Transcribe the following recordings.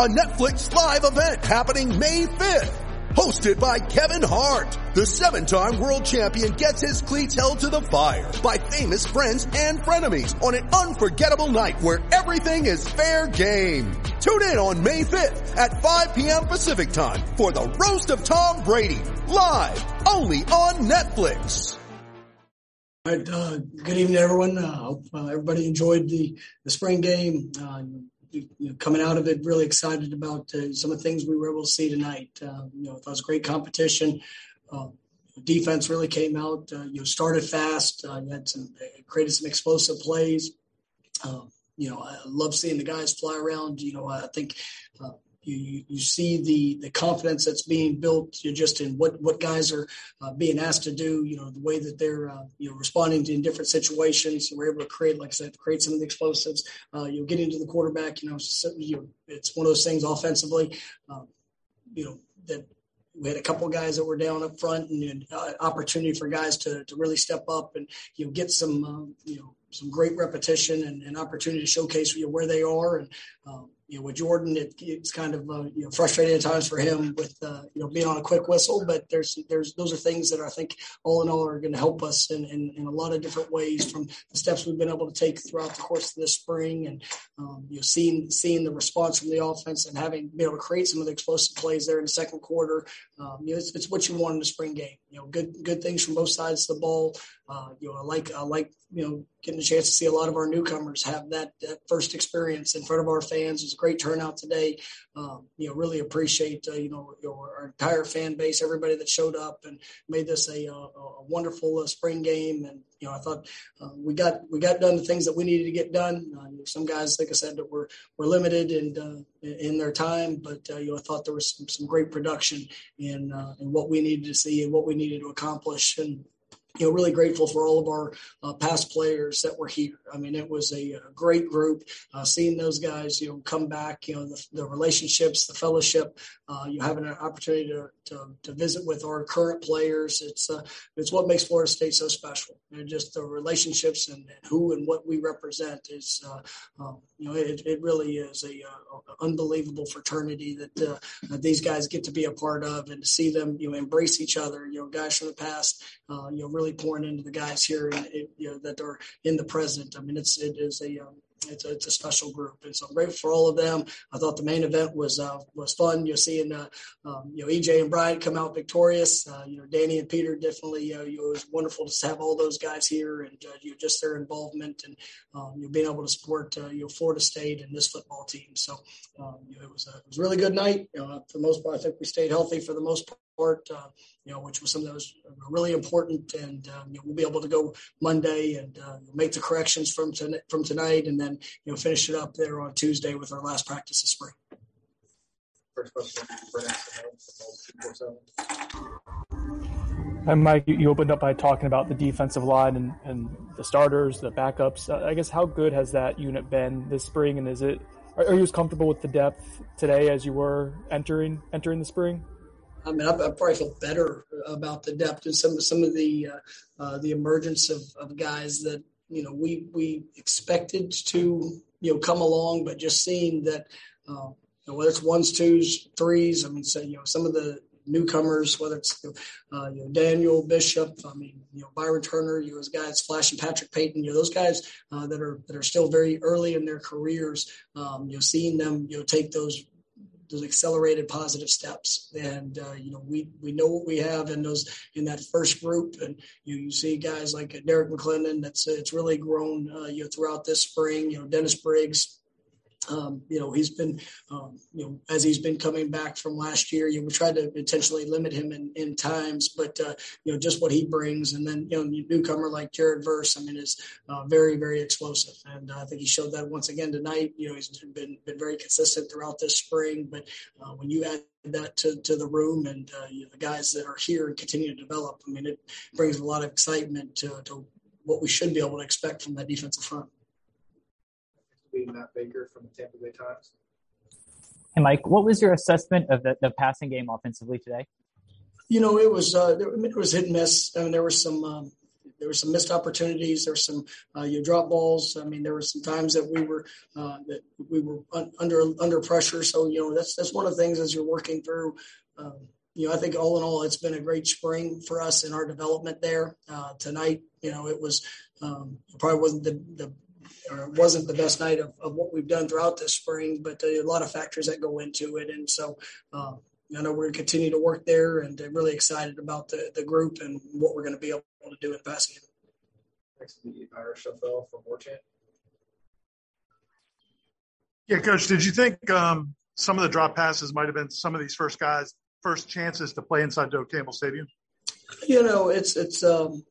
A Netflix live event happening May 5th. Hosted by Kevin Hart. The seven-time world champion gets his cleats held to the fire by famous friends and frenemies on an unforgettable night where everything is fair game. Tune in on May 5th at 5 p.m. Pacific time for the Roast of Tom Brady. Live only on Netflix. All right, uh, good evening, everyone. Uh, hope uh, everybody enjoyed the, the spring game. Uh, you know, coming out of it, really excited about uh, some of the things we were able to see tonight. Uh, you know, it was great competition. Uh, defense really came out. Uh, you know, started fast. Uh, you had some created some explosive plays. Uh, you know, I love seeing the guys fly around. You know, I think uh, you, you see the the confidence that's being built. Just in what what guys are uh, being asked to do you know the way that they're uh, you know responding to in different situations. We're able to create like i said create some of the explosives. Uh, you'll get into the quarterback you know, so, you it's one of those things offensively um, you know that we had a couple guys that were down up front and uh, opportunity for guys to, to really step up and you know get some um, you know some great repetition and, and opportunity to showcase you know, where they are and um, you know, with Jordan, it, it's kind of uh, you know frustrating at times for him with uh, you know being on a quick whistle. But there's there's those are things that I think all in all are going to help us in, in, in, a lot of different ways from the steps we've been able to take throughout the course of this spring, and um, you know seeing seeing the response from the offense and having been able to create some of the explosive plays there in the second quarter. Um, you know, it's, it's what you want in a spring game. You know, good good things from both sides of the ball. Uh, you know, I like I like you know getting a chance to see a lot of our newcomers have that, that first experience in front of our fans. It was a great turnout today. Um, you know, really appreciate uh, you know our entire fan base, everybody that showed up and made this a, a, a wonderful uh, spring game. And you know, I thought uh, we got we got done the things that we needed to get done. Uh, some guys, like I said, that were were limited and uh, in their time, but uh, you know, I thought there was some, some great production in in what we needed to see and what we needed to accomplish and you know, really grateful for all of our uh, past players that were here. I mean, it was a, a great group. Uh, seeing those guys, you know, come back, you know, the, the relationships, the fellowship, uh, you having an opportunity to, to, to, visit with our current players. It's uh, it's what makes Florida State so special. And just the relationships and, and who and what we represent is, uh, um, you know, it, it really is a, uh, unbelievable fraternity that these guys get to be a part of, and to see them, you know, embrace each other. You know, guys from the past, you know, really pouring into the guys here, and you know, that are in the present. I mean, it's it is a um, it's a, it's a special group, and so I'm grateful for all of them. I thought the main event was uh, was fun. You're seeing uh, um, you know EJ and Brian come out victorious. Uh, you know Danny and Peter definitely. You know, it was wonderful to have all those guys here, and uh, you know, just their involvement and um, you know, being able to support uh, you know Florida State and this football team. So um, you know, it was a, it was a really good night. You know, for the most part, I think we stayed healthy for the most part. Uh, you know, which was something that was really important, and um, you know, we'll be able to go Monday and uh, make the corrections from to- from tonight, and then you know finish it up there on Tuesday with our last practice of spring. First question, and Mike, you opened up by talking about the defensive line and, and the starters, the backups. Uh, I guess how good has that unit been this spring, and is it are, you as comfortable with the depth today as you were entering entering the spring? I mean, I, I, probably feel better about the depth and some some of the uh, uh, the emergence of, of guys that you know we we expected to you know come along, but just seeing that uh, you know, whether it's ones, twos, threes. I mean, so you know some of the newcomers, whether it's uh, you know Daniel Bishop, I mean you know Byron Turner, you know those guys, Flash and Patrick Payton, you know those guys uh, that are that are still very early in their careers. Um, you know, seeing them you know take those those accelerated positive steps. And uh, you know, we we know what we have in those in that first group, and you you see guys like Derrick McLendon. That's it's really grown uh, you know throughout this spring. You know, Dennis Briggs. Um, you know, he's been, um, you know, as he's been coming back from last year, you know, we tried to intentionally limit him in, in times, but, uh, you know, just what he brings. And then, you know, newcomer like Jared Verse, I mean, is uh, very, very explosive. And uh, I think he showed that once again tonight. You know, he's been, been very consistent throughout this spring. But uh, when you add that to, to the room and uh, you know, the guys that are here and continue to develop, I mean, it brings a lot of excitement to, to what we should be able to expect from that defensive front be Matt Baker from the Tampa Bay Times. Hey, Mike, what was your assessment of the, the passing game offensively today? You know, it was uh, it was hit and miss. I mean, there were some um, there were some missed opportunities. There were some uh, you drop balls. I mean, there were some times that we were uh, that we were un- under under pressure. So you know, that's that's one of the things as you're working through. Um, you know, I think all in all, it's been a great spring for us in our development there. Uh, tonight, you know, it was um, probably wasn't the, the or it wasn't the best night of, of what we've done throughout this spring, but a lot of factors that go into it. And so, um, I know we're going to continue to work there and I'm really excited about the, the group and what we're going to be able to do in passing game. Next to the Ira Schoffel from Warchant. Yeah, coach, did you think um, some of the drop passes might have been some of these first guys' first chances to play inside Doak Campbell Stadium? You know, it's it's um,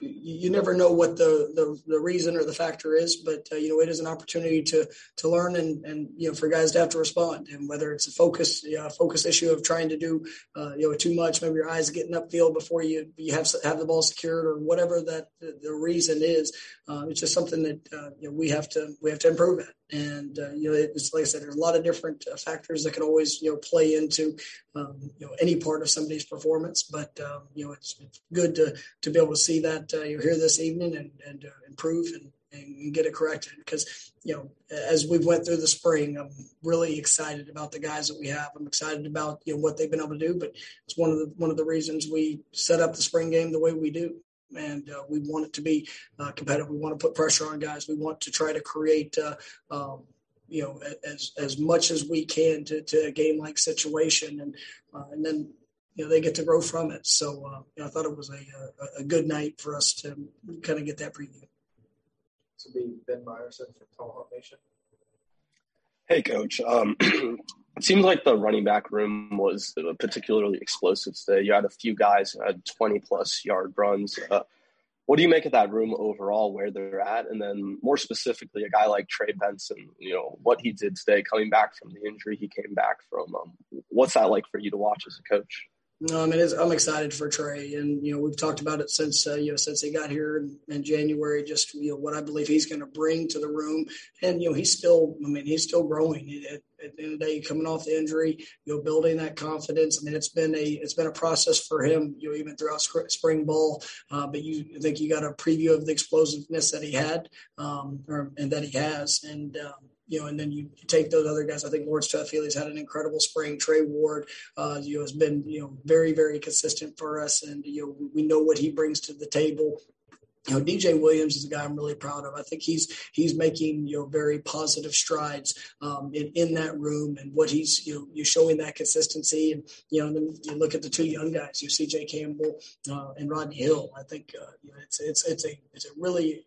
you never know what the, the, the reason or the factor is, but uh, you know it is an opportunity to to learn and and you know for guys to have to respond, and whether it's a focus you know, focus issue of trying to do uh, you know too much, maybe your eyes getting upfield before you you have have the ball secured or whatever that the, the reason is, uh, it's just something that uh, you know, we have to we have to improve at. And uh, you know, it's like I said, there's a lot of different uh, factors that can always you know play into um, you know any part of somebody's performance. But um, you know, it's, it's, good to to be able to see that uh, you're here this evening and and uh, improve and, and get it corrected. Because you know as we've went through the spring i'm really excited about the guys that we have. I'm excited about you know what they've been able to do. But it's one of the one of the reasons we set up the spring game the way we do and uh, we want it to be uh, competitive. We want to put pressure on guys. We want to try to create, uh, um, you know, as as much as we can to, to a game like situation, and uh, and then you know they get to grow from it. So uh, you know, I thought it was a, a, good night for us to kind of get that preview. This will be Ben Meyerson from Tomahawk Nation. Hey, Coach. Um, it seems like the running back room was particularly explosive today. You had a few guys had 20 plus yard runs. Uh, what do you make of that room overall, where they're at? And then more specifically, a guy like Trey Benson, you know, what he did today coming back from the injury he came back from. Um, what's that like for you to watch as a coach? No, I mean, I'm excited for Trey, and you know, we've talked about it since uh, you know since he got here in, in, January. Just you know what I believe he's going to bring to the room, and you know, he's still, I mean, he's still growing. At, at, the end of the day, coming off the injury, you know, building that confidence. I mean, it's been a it's been a process for him, you know, even throughout spring ball. Uh, but you I think you got a preview of the explosiveness that he had, um, or, and that he has, and um, you know, and then you take those other guys. I think Lawrence Toafili had an incredible spring. Trey Ward, uh, you know, has been you know very very consistent for us, and you know we know what he brings to the table. You know, DJ Williams is a guy I'm really proud of. I think he's he's making you know very positive strides um, in in that room, and what he's you know you're showing that consistency, and you know, and then you look at the two young guys, you C.J. Campbell uh, and Rodney Hill. I think uh, you know, it's it's it's a it's a really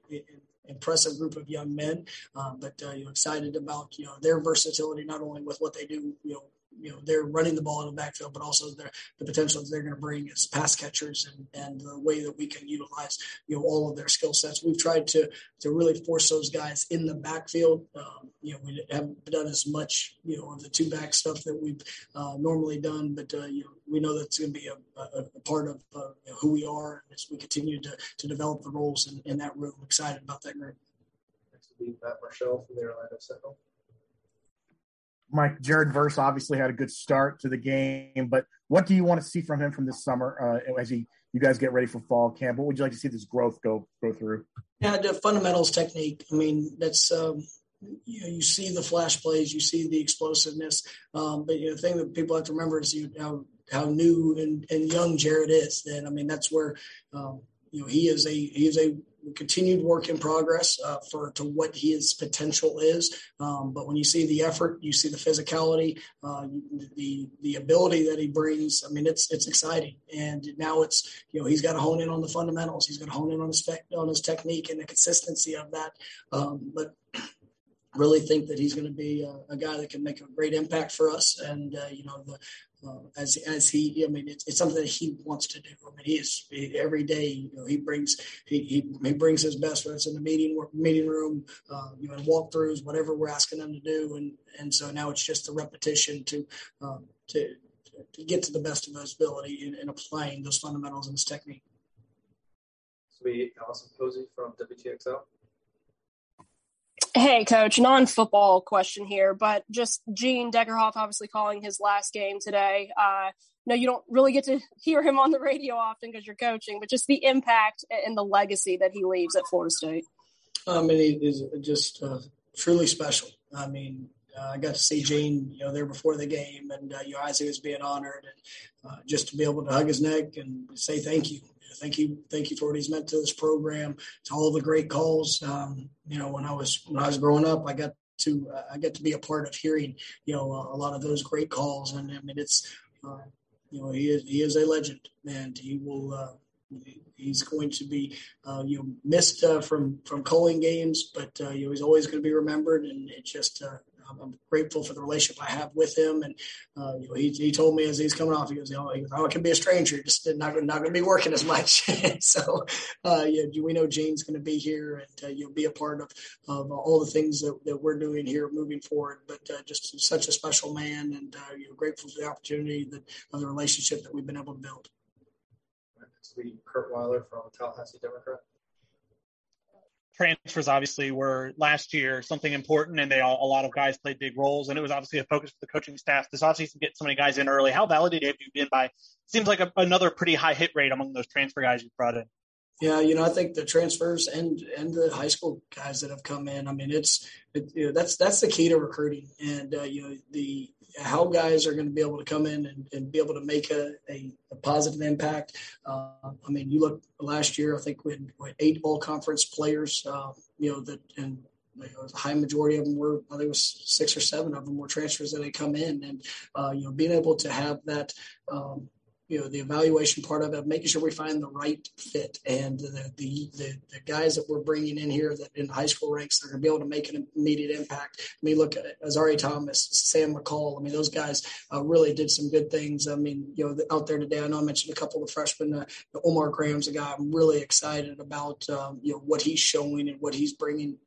impressive group of young men. Um, but uh, you know, excited about you know their versatility, not only with what they do, you know, you know they're running the ball in the backfield, but also the potential that they're going to bring as pass catchers and, and the way that we can utilize you know all of their skill sets. We've tried to to really force those guys in the backfield. Um, you know we haven't done as much you know of the two back stuff that we've uh, normally done, but uh, you know we know that's going to be a, a, a part of uh, you know, who we are as we continue to to develop the roles in, in that room. Excited about that group. Next will be Matt Marshall from the Orlando Sentinel. Mike Jared Verse obviously had a good start to the game, but what do you want to see from him from this summer uh, as he you guys get ready for fall camp? What would you like to see this growth go go through? Yeah, the fundamentals technique. I mean, that's um, you know you see the flash plays, you see the explosiveness, um, but you know, the thing that people have to remember is you how how new and, and young Jared is. And I mean, that's where um, you know he is a he is a continued work in progress uh, for to what his potential is. Um, but when you see the effort, you see the physicality, uh, the the ability that he brings. I mean, it's it's exciting. And now it's you know he's got to hone in on the fundamentals. He's got to hone in on his on his technique and the consistency of that. Um, but really think that he's going to be a, a, guy that can make a great impact for us. And uh, you know, the, uh, as as he, I mean, it's, it's, something that he wants to do. I mean, he is he, every day. You know, he brings he, he, he brings his best. It's in the meeting meeting room, uh, you know, walkthroughs, whatever we're asking them to do. And and so now it's just the repetition to um, to to get to the best of his ability in, in applying those fundamentals and his technique. Sweet, Allison Posey from WTXL. Hey, coach, non football question here, but just Gene Deckerhoff obviously calling his last game today. Uh, no, you don't really get to hear him on the radio often because you're coaching, but just the impact and the legacy that he leaves at Florida State. I mean, he is just uh, truly special. I mean, I got to see Gene, you know, there before the game, and uh, you know, Isaac was being honored, and uh, just to be able to hug his neck and say thank you thank you, thank you for what he's meant to this program, to all the great calls. Um, you know, when I was when I was growing up, I got to uh, I got to be a part of hearing you know a lot of those great calls, and I mean it's uh, you know he is he is a legend, and he will. Uh, he's going to be uh, you know missed uh, from from calling games, but uh, you know he's always going to be remembered, and it just uh, I'm grateful for the relationship I have with him. And uh, you know, he, he told me as he's coming off, he goes, know, he goes, oh, can be a stranger, just not not going to be working as much. so uh, yeah, we know Gene's going to be here and uh, you'll be a part of of all the things that, that we're doing here moving forward. But uh, just such a special man, and uh, you know, grateful for the opportunity that of the relationship that we've been able to build. Next Curt Weiler from Tallahassee Democrat transfers obviously were last year something important, and they all, a lot of guys played big roles, and it was obviously a focus for the coaching staff this offseason get so many guys in early. How validated have you been by? Seems like a, another pretty high hit rate among those transfer guys you brought in. Yeah, you know, I think the transfers and and the high school guys that have come in. I mean, it's it, you know, that's that's the key to recruiting, and uh, you know the how guys are going to be able to come in and, and be able to make a, a, a positive impact. Uh, I mean, you look last year, I think we had, we had eight all conference players, uh, you know, that, and you know, a high majority of them were, I think it was six or seven of them were transfers that had come in. And, uh, you know, being able to have that, um, you know the evaluation part of it, making sure we find the right fit, and the the the, the guys that we're bringing in here that in high school ranks that are going to be able to make an immediate impact. I mean, look at Azareye'h Thomas, Sam McCall. I mean, those guys uh, really did some good things. I mean, you know, out there today, I know I mentioned a couple of freshmen. Uh, Omar Graham's a guy I'm really excited about. Um, you know what he's showing and what he's bringing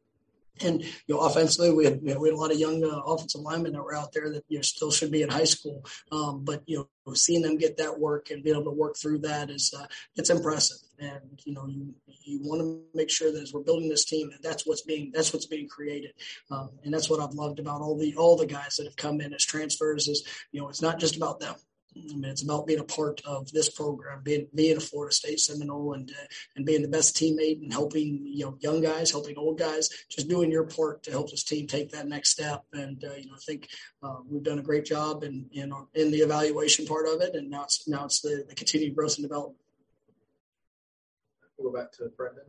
and you know, offensively, we had, you know, we had a lot of young uh, offensive linemen that were out there that you know still should be in high school. Um, but you know, seeing them get that work and be able to work through that is uh, it's impressive. And you know, you you want to make sure that as we're building this team, that that's what's being that's what's being created. Um, and that's what I've loved about all the all the guys that have come in as transfers is you know it's not just about them. I mean, it's about being a part of this program, being being a Florida State Seminole, and uh, and being the best teammate and helping you know young guys, helping old guys, just doing your part to help this team take that next step. And uh, you know, I think uh, we've done a great job in in, in the evaluation part of it, and now it's now it's the, the continued growth and development. Go back to Brendan.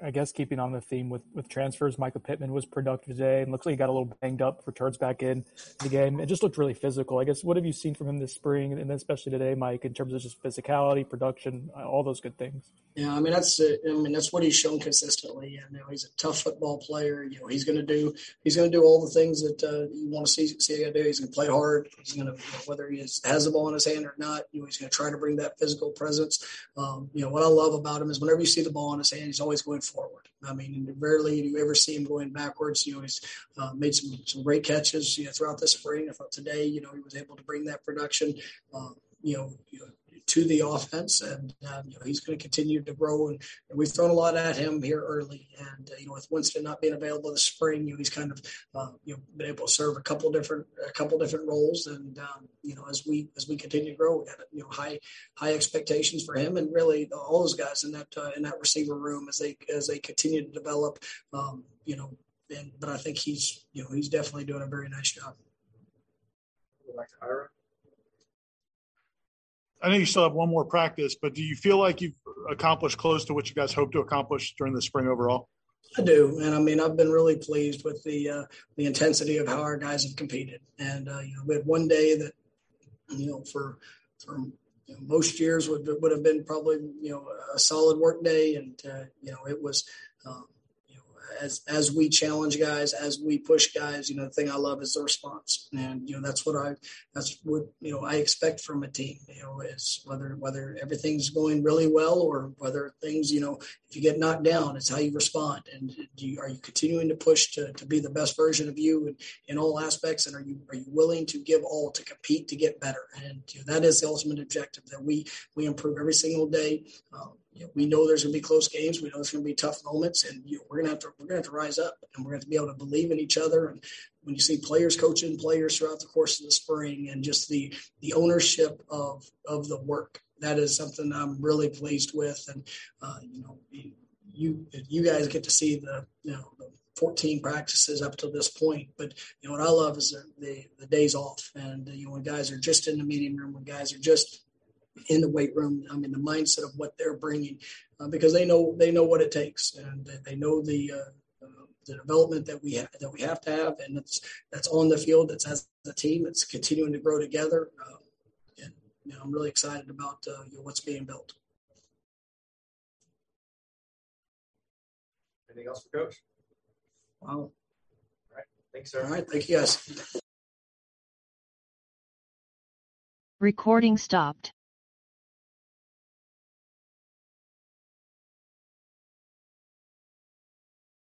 I guess keeping on the theme with, with transfers, Mycah Pittman was productive today and looks like he got a little banged up, returns back in the game. It just looked really physical. I guess what have you seen from him this spring and then especially today, Mike, in terms of just physicality, production, all those good things? Yeah, I mean that's I mean that's what he's shown consistently. You know, he's a tough football player. You know, he's going to do he's going to do all the things that uh, you want to see see him do. He's going to play hard. He's going to you know, whether he is, has the ball in his hand or not. You know, he's going to try to bring that physical presence. Um, you know, what I love about him is whenever you see the ball in his hand, he's always going forward. I mean, rarely do you ever see him going backwards. You know, he's uh, made some some great catches. You know, throughout the spring. I thought today, you know, he was able to bring that production. Um, you know, you know to the offense, and um, you know he's going to continue to grow. And, and, we've thrown a lot at him here early, and uh, you know with Winston not being available this spring, you know he's kind of uh, you know been able to serve a couple different a couple different roles. And um, you know as we as we continue to grow, we got you know high high expectations for him, and really all those guys in that uh, in that receiver room as they as they continue to develop. Um, you know, and but I think he's you know he's definitely doing a very nice job. Back to Ira. I know you still have one more practice, but do you feel like you've accomplished close to what you guys hope to accomplish during the spring overall? I do, and I mean I've been really pleased with the uh, the intensity of how our guys have competed. And uh, you know, we had one day that you know for for you know, most years would would have been probably you know a solid work day, and uh, you know it was. Um, as as we challenge guys, as we push guys, you know, the thing I love is the response, and you know that's what I that's what you know I expect from a team. You know, is whether whether everything's going really well or whether things you know if you get knocked down, it's how you respond, and you, are you continuing to push to, to be the best version of you in, in all aspects, and are you are you willing to give all to compete to get better, and you know, that is the ultimate objective that we we improve every single day. Um, you know, we know there's going to be close games. We know there's going to be tough moments, and you know, we're going to have to we're going to have to rise up, and we're going to, be able to believe in each other. And when you see players coaching players throughout the course of the spring, and just the the ownership of of the work, that is something I'm really pleased with. And uh, you know, you you guys get to see the you know the 14 practices up to this point. But you know what I love is the, the, the days off, and you know when guys are just in the meeting room, when guys are just in the weight room. I mean, the mindset of what they're bringing, uh, because they know they know what it takes, and they know the uh, uh, the development that we have that we have to have, and that's that's on the field. That's as a team. It's continuing to grow together, uh, and you know, I'm really excited about uh, you know, what's being built. Anything else for Coach? Wow. All right. Thanks, sir. All right. Thank you, guys. Recording stopped.